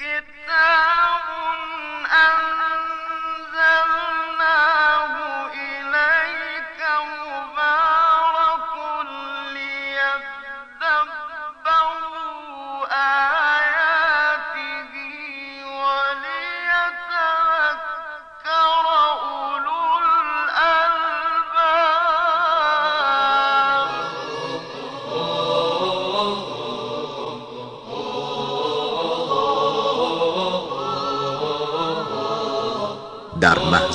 الكتاب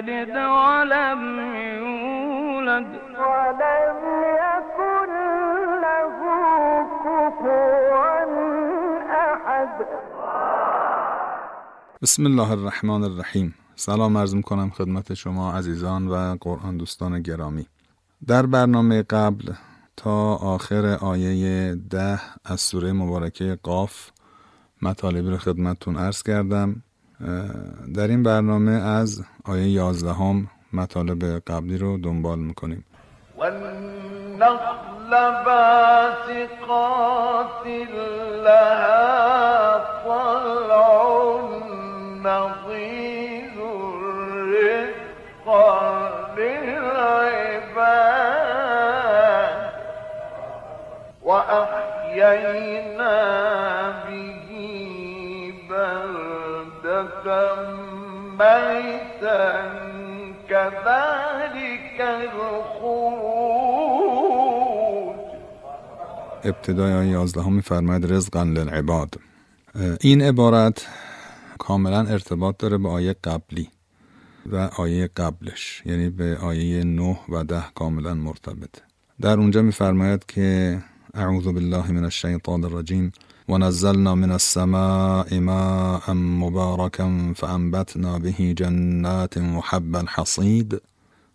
يلد ولم يولد. ولم يكن له كفوا احد بسم الله الرحمن الرحیم. سلام عرض کنم خدمت شما عزیزان و قرآن دوستان گرامی. در برنامه قبل تا آخر آیه ده از سوره مبارکه قاف مطالبی رو خدمتتون عرض کردم. در این برنامه از آیه یازدهم مطالب قبلی رو دنبال می‌کنیم. والنخل باسقات لها طلع نضيد رزقا للعباد وأحيينا ابتدای آیه 11 هم میفرماید رزقا للعباد. این عبارت کاملا ارتباط داره به آیه قبلی و آیه قبلش یعنی به آیه 9 و 10 کاملا مرتبطه در اونجا میفرماید که اعوذ بالله من الشیطان الرجیم. ونزلنا من السماء ماء مباركا فأنبتنا به جنات وحب الحصيد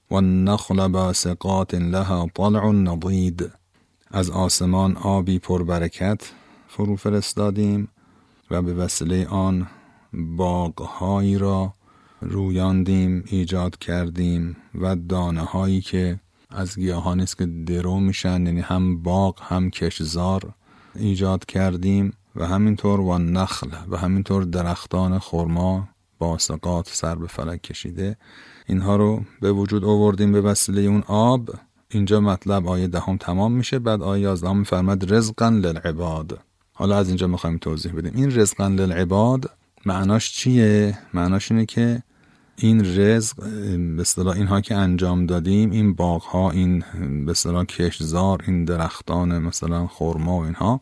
والنخل باسقات لها طلع نضید از آسمان آبی پربرکت فرو فرستادیم و به وسیله آن باغهایی را رویاندیم ایجاد کردیم و دانه هایی که از گیاهانی است که درو میشن یعنی هم باغ هم کشزار ایجاد کردیم و همینطور و نخل و همینطور درختان خرما باسقات سر به فلک کشیده. اینها رو به وجود آوردیم به وسیله اون آب. اینجا مطلب آیه دهم تمام میشه. بعد آیه یازدهم میفرماد رزقا للعباد. حالا از اینجا می‌خوایم توضیح بدیم. این رزقا للعباد معناش چیه؟ معناش اینه که این رزق به اصطلاح اینها که انجام دادیم این باغ ها این به اصطلاح کشزار این درختان مثلا خرما و اینها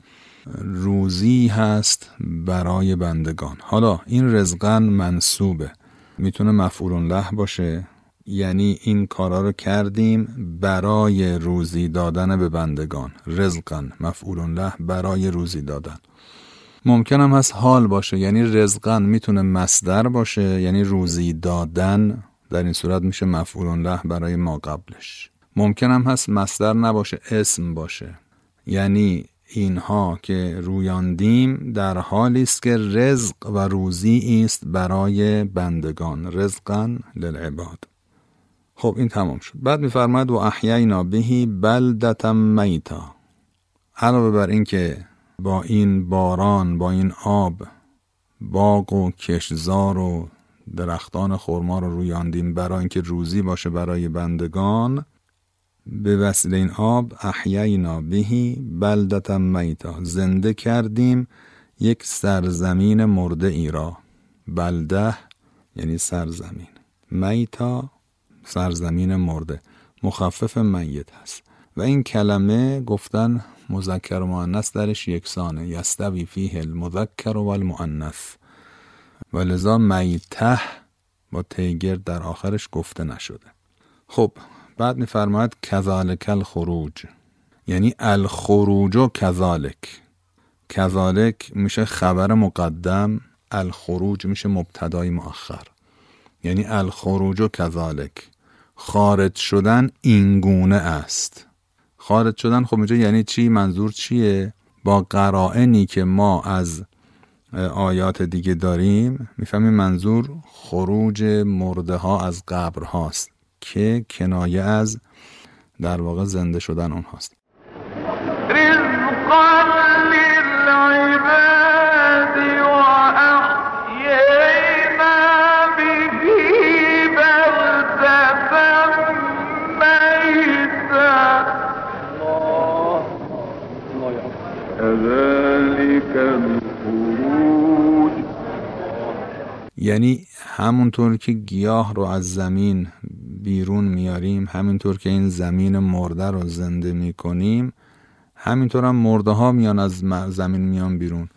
روزی هست برای بندگان. حالا این رزقا منصوبه. می‌تونه مفعول له باشه. یعنی این کارا رو کردیم برای روزی دادن به بندگان. رزقا مفعول له برای روزی دادن. ممکن هم هست حال باشه. یعنی رزقا می‌تونه مصدر باشه یعنی روزی دادن در این صورت میشه مفعول له برای ما قبلش. ممکن هم هست مصدر نباشه اسم باشه. یعنی اینها که رویاندیم در حالی است که رزق و روزی است برای بندگان. رزقا للعباد. خب این تمام شد. بعد میفرماید و احیینا بهی بلدتا میتا. علاوه بر اینکه با این باران با این آب باغ و کشزار و درختان خرما رو رویاندیم برای اینکه روزی باشه برای بندگان به وسیله این آب احیینا بهی بلدتا میتا. زنده کردیم یک سرزمین مرده ای را. بلده یعنی سرزمین. میتا سرزمین مرده. مخفف میت هست. و این کلمه گفتن مذکر و مؤنث درش یکسانه. یستوی فیه المذکر و المؤنث. و لذا میته با تیگر در آخرش گفته نشده. خب بعد میفرماید کذالک الخروج. یعنی الخروج کذالک. کذالک میشه خبر مقدم الخروج میشه مبتدای مؤخر. یعنی الخروج و کذالک. خارج شدن اینگونه است. خارج شدن خب اینجا یعنی چی؟ منظور چیه؟ با قرائنی که ما از آیات دیگه داریم می‌فهمیم منظور خروج مرده ها از قبر هاست که کنایه از در واقع زنده شدن اونهاست. یعنی همونطور که گیاه رو از زمین بیرون میاریم همینطور که این زمین مرده رو زنده می‌کنیم همینطور هم مرده ها میان از زمین میان بیرون.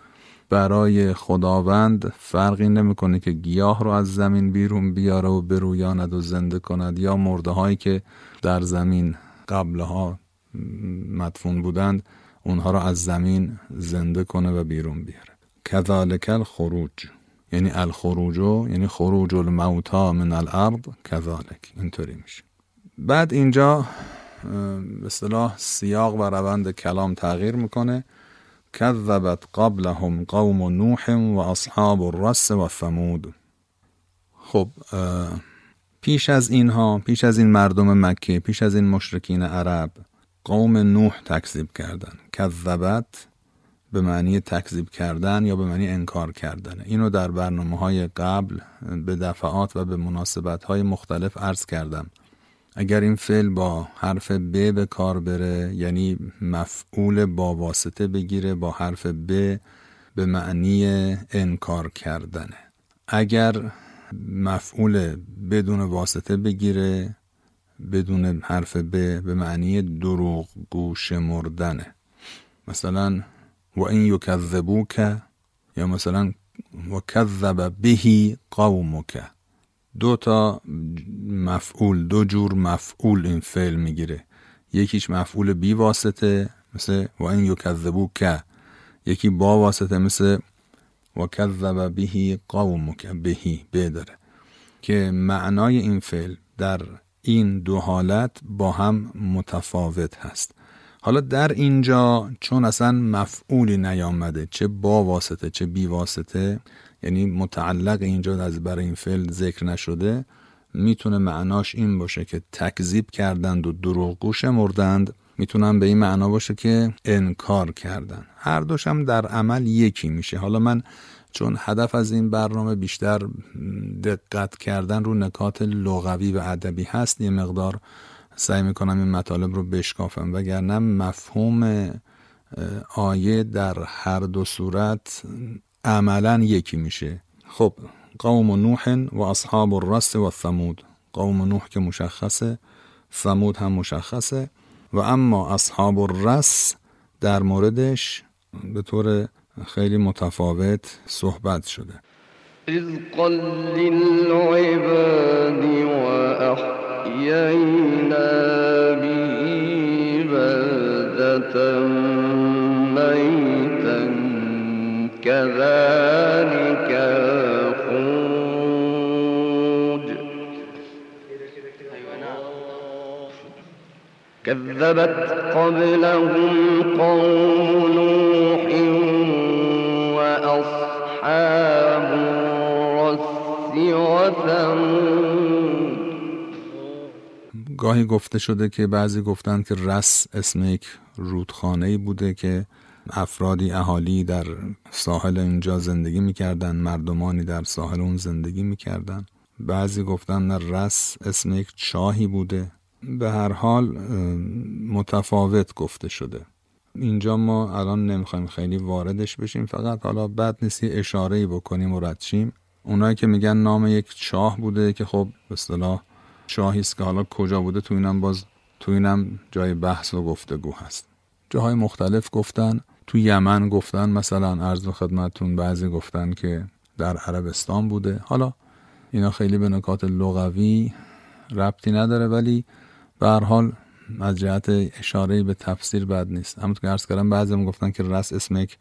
برای خداوند فرقی نمی‌کنه که گیاه رو از زمین بیرون بیاره و برویاند و زنده کند یا مرده هایی که در زمین قبلها مدفون بودند اونها رو از زمین زنده کنه و بیرون بیاره. کذالک الخروج. یعنی الخروجو یعنی خروج الموتا من الارض کذالک. اینطوری میشه. بعد اینجا به اصطلاح سیاق و روند کلام تغییر می‌کنه. کذبت قبلهم قوم نوح و اصحاب الرس و ثمود. خب پیش از اینها پیش از این مردم مکه پیش از این مشرکین عرب قوم نوح تکذیب کردن. کذبت به معنی تکذیب کردن یا به معنی انکار کردن. اینو در برنامه های قبل به دفعات و به مناسبت های مختلف عرض کردم. اگر این فعل با حرف ب به کار بره یعنی مفعول با واسطه بگیره با حرف ب به معنی انکار کردنه. اگر مفعول بدون واسطه بگیره بدون حرف ب به معنی دروغ گوش مردنه. مثلا و این یکذبوک یا مثلا و کذب بهی قومک. دو تا مفعول دو جور مفعول این فعل می‌گیره. یکیش مفعول بی واسطه مثل و این یکذبوک. یکی با واسطه مثل و کذب بهی قومک بهی بداره که معنای این فعل در این دو حالت با هم متفاوت هست. حالا در اینجا چون اصلا مفعولی نیامده چه با واسطه چه بی واسطه یعنی متعلق اینجا از برای این فعل ذکر نشده می‌تونه معناش این باشه که تکذیب کردند و دروغگوش مردند. می‌تونم به این معنا باشه که انکار کردن هر دوشم در عمل یکی میشه. حالا من چون هدف از این برنامه بیشتر دقت کردن رو نکات لغوی و ادبی هست یه مقدار سعی می‌کنم این مطالب رو بشکافم. وگرنه مفهوم آیه در هر دو صورت عملا یکی میشه. خب قوم نوح و اصحاب الرس و ثمود قوم نوح که مشخصه ثمود هم مشخصه. و اما اصحاب الرس در موردش به طور خیلی متفاوت صحبت شده. رزقا للعباد و احیینا به بلدتا میتا كذلك خروج كذبت قبلهم قوم گاهی گفته شده که بعضی گفتند که رس اسم یک رودخانه بوده که افرادی اهالی در ساحل اینجا زندگی می‌کردن مردمانی در ساحل اون زندگی می‌کردن. بعضی گفتن نه رس اسم یک چاهی بوده. به هر حال متفاوت گفته شده. اینجا ما الان نمی‌خوایم خیلی واردش بشیم فقط حالا بد نیست اشاره بکنیم و ردشیم اونایی که میگن نام یک چاه بوده که خب به اصطلاح چاهی است که حالا کجا بوده تو اینم باز تو اینم جای بحث و گفتگو هست. جاهای مختلف گفتن تو یمن گفتن مثلا عرض خدمتون بعضی گفتن که در عربستان بوده. حالا اینا خیلی به نکات لغوی ربطی نداره ولی به هر حال از جهت اشاره به تفسیر بد نیست. اما تو عرض کردم بعضی هم گفتن که رس اسم یک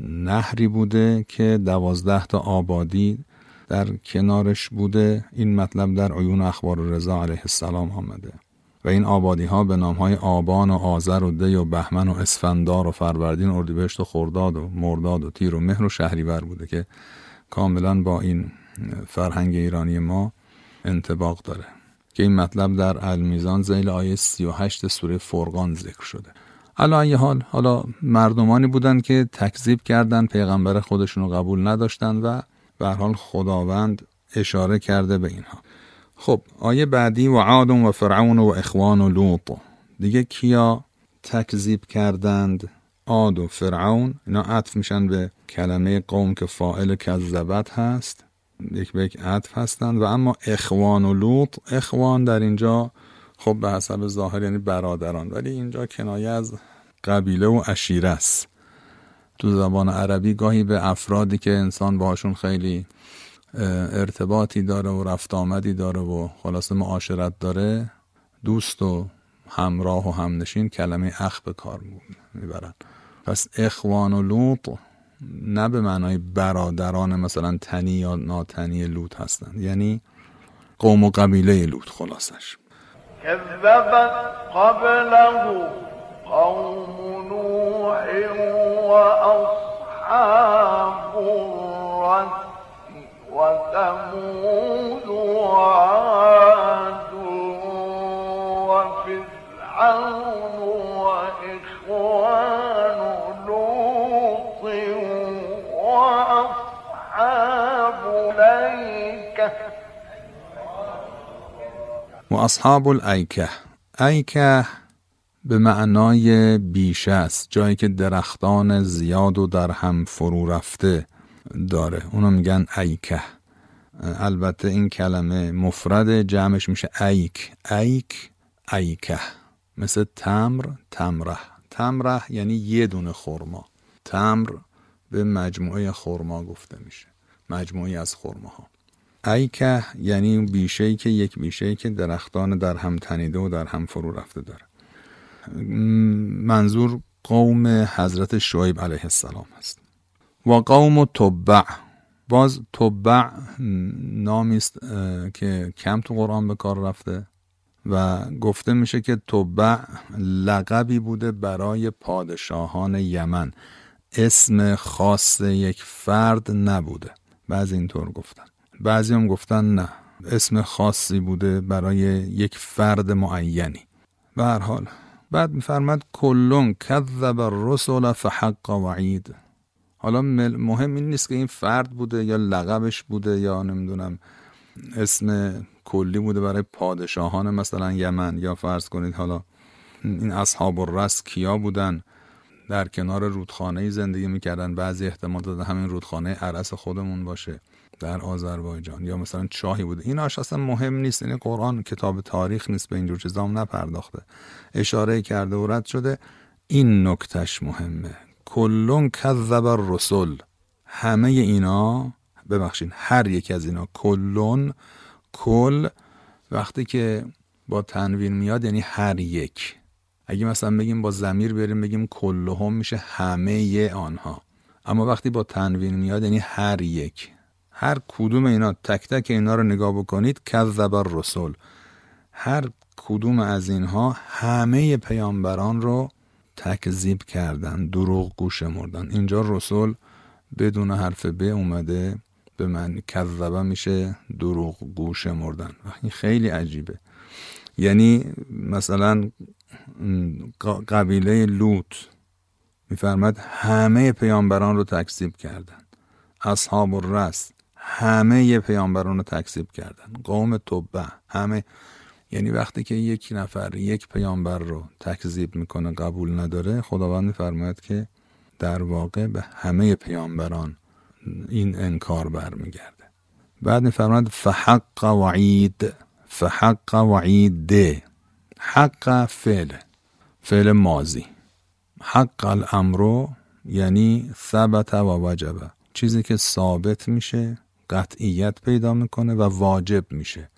نهری بوده که دوازده تا آبادی در کنارش بوده این مطلب در عیون اخبار رضا علیه السلام آمده. و این آبادی ها به نام های آبان و آذر و دی و بهمن و اسفندار و فروردین اردیبهشت و خرداد و مرداد و تیر و مهر و شهریور بوده که کاملا با این فرهنگ ایرانی ما انتباق داره. که این مطلب در المیزان زیل آیه 38 سوره فرقان ذکر شده. حالا حال حالا مردمانی بودن که تکذیب کردن پیغمبر خودشون رو قبول نداشتن و به حال خداوند اشاره کرده به اینها. خب آیه بعدی و عاد و فرعون و اخوان و لوط. دیگه کیا تکذیب کردند؟ عاد و فرعون؟ اینا عطف میشن به کلمه قوم که فائل کذبت هست. یک به یک عطف هستند. و اما اخوان و لوط اخوان در اینجا خب به حسب ظاهر یعنی برادران. ولی اینجا کنایه از قبیله و عشیره است. تو زبان عربی گاهی به افرادی که انسان باهاشون خیلی ارتباطی داره و رفت آمدی داره و خلاصه معاشرت داره دوست و همراه و همنشین کلمه اخ به کار می‌برن. پس اخوان و لوط نه به معنای برادران مثلا تنی یا ناتنی لوط هستند یعنی قوم و قبیله لوط خلاصش. قبله قوم وأصحاب الرس وثمود وعاد وفرعون وإخوان لوط وأصحاب الأيكة. و اصحاب الایکه ایکه به معنای بیشه است جایی که درختان زیاد و در هم فرو رفته داره. اونو میگن ایکه. البته این کلمه مفرد جمعش میشه ایک. ایک ایکه. مثل تمر تمره. تمره یعنی یه دونه خورما تمر به مجموعه خورما گفته میشه. مجموعی از خورماها ایکه یعنی بیشه ای که یک بیشه ای که درختان در هم تنیده و در هم فرو رفته داره. منظور قوم حضرت شعیب علیه السلام هست و قوم تبع باز تبع نامی است که کم تو قرآن به کار رفته و گفته میشه که تبع لقبی بوده برای پادشاهان یمن. اسم خاص یک فرد نبوده. بعضی اینطور گفتن. بعضی هم گفتن نه. اسم خاصی بوده برای یک فرد معینی. به هر حال بعد میفرماد کلون کذب الرسل فحق وعید. حالا مهم این نیست که این فرد بوده یا لقبش بوده یا نمی‌دونم اسم کلی بوده برای پادشاهان مثلا یمن. یا فرض کنید حالا این اصحاب الرس کیا بودن؟ در کنار رودخانه زندگی می‌کردن. بعضی احتمال داده همین رودخانه عرس خودمون باشه. در آذربایجان. یا مثلا چاهی بوده. این اصلا مهم نیست. این یعنی قرآن کتاب تاریخ نیست به اینجور چیزام نپرداخته. اشاره کرده و رد شده. این نکتش مهمه. کلون کذب الرسل. همه اینا ببخشید هر یک از اینا کلون کل وقتی که با تنوین میاد یعنی هر یک. اگه مثلا بگیم با زمیر بریم بگیم کلهم میشه همه آنها. اما وقتی با تنوین میاد یعنی هر یک. هر کدوم اینا تک تک اینا رو نگاه بکنید کذب الرسل. هر کدوم از اینها همه پیامبران رو تکذیب کردن دروغ گوش مردن. اینجا رسول بدون حرف ب اومده به من کذبه میشه دروغ گوش مردن. این خیلی عجیبه. یعنی مثلا قبیله لوط میفرماد همه پیامبران رو تکذیب کردن. اصحاب الرس. همه پیامبران رو تکذیب کردن. قوم توبه. همه. یعنی وقتی که یک نفر یک پیامبر رو تکذیب می‌کنه قبول نداره خداوند میفرماید که در واقع به همه پیامبران این انکار برمیگرده. بعد میفرماید فحق وعید. فحق وعید. حق فعل. فعل مازی حق الامرو یعنی ثبت و وجبه چیزی که ثابت میشه قطعیت پیدا می‌کنه و واجب میشه.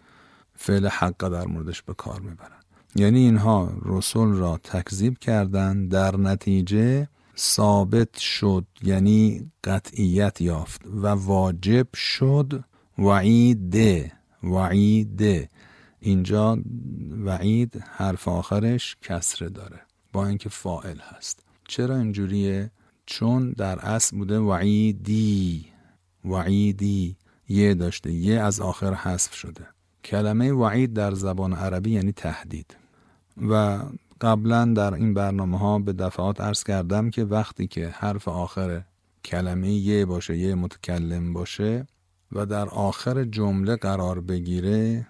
فعل حق در موردش به کار می‌برن. یعنی اینها رسول را تکذیب کردند در نتیجه ثابت شد یعنی قطعیت یافت و واجب شد وعید وعید. اینجا وعید حرف آخرش کسره داره با اینکه فائل هست. چرا اینجوریه؟ چون در اصل بوده وعیدی. وعیدی یه داشته یه از آخر حذف شده. کلمه وعید در زبان عربی یعنی تهدید. و قبلا در این برنامه ها به دفعات عرض کردم که وقتی که حرف آخر کلمه یه باشه یه متکلم باشه و در آخر جمله قرار بگیره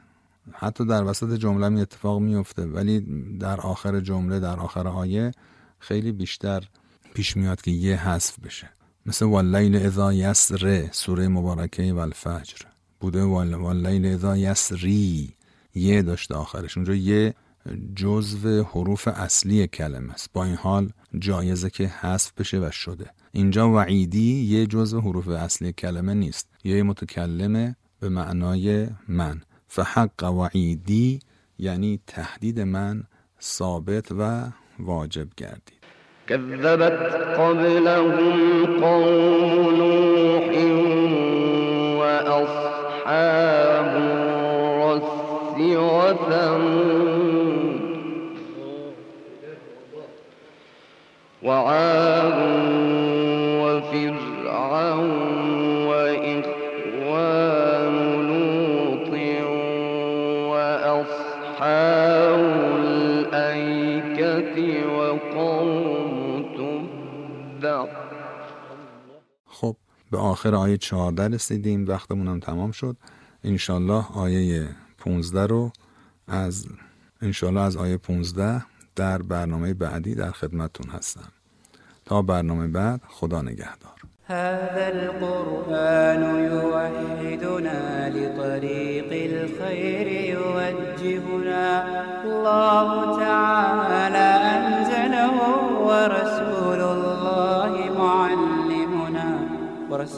حتی در وسط جمله می اتفاق میفته ولی در آخر جمله در آخر آیه خیلی بیشتر پیش میاد که یه حذف بشه. مثل واللیل اذا یسره سوره مبارکه والفجر بوده واللیل اذا یسری. یه داشته آخرش. اونجا یه جزو حروف اصلی کلمه است. با این حال جایزه که حذف بشه و شده. اینجا وعیدی یه جزو حروف اصلی کلمه نیست. یه متکلمه به معنای من. فحق وعیدی یعنی تهدید من ثابت و واجب گردید. كذبت قبلهم قوم نوح وأصحاب الرس وثمود وعاد آخر آیه 14 رسیدیم. وقتمون هم تمام شد. انشالله آیه 15 رو از انشالله از آیه 15 در برنامه بعدی در خدمتتون هستم. تا برنامه بعد خدا نگهدار. هذا القرآن يوحدنا لطريق الخير يوجهنا. الله تعالى أنزله ورسول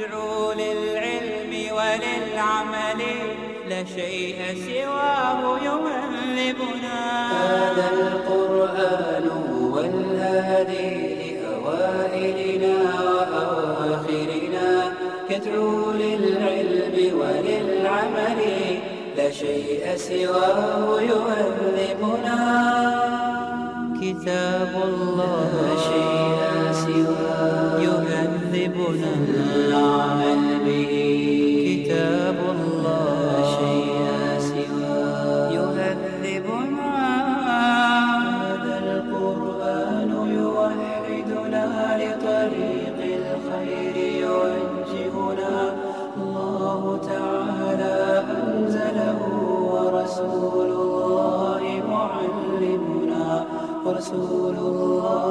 يدعو للعلم وللعمل لا شيء سواه يهذبنا هذا القرآن هو الهادي لأوائلنا وأواخرنا. يدعو للعلم وللعمل لا شيء سواه يهذبنا كتاب الله. لا شيء سواه يهذبنا العمل به كتاب الله. شيء سواه يهذبنا هذا القرآن يوحدنا لطريق الخير يوجهنا. الله تعالى أنزله ورسول الله معلمنا. ورسول الله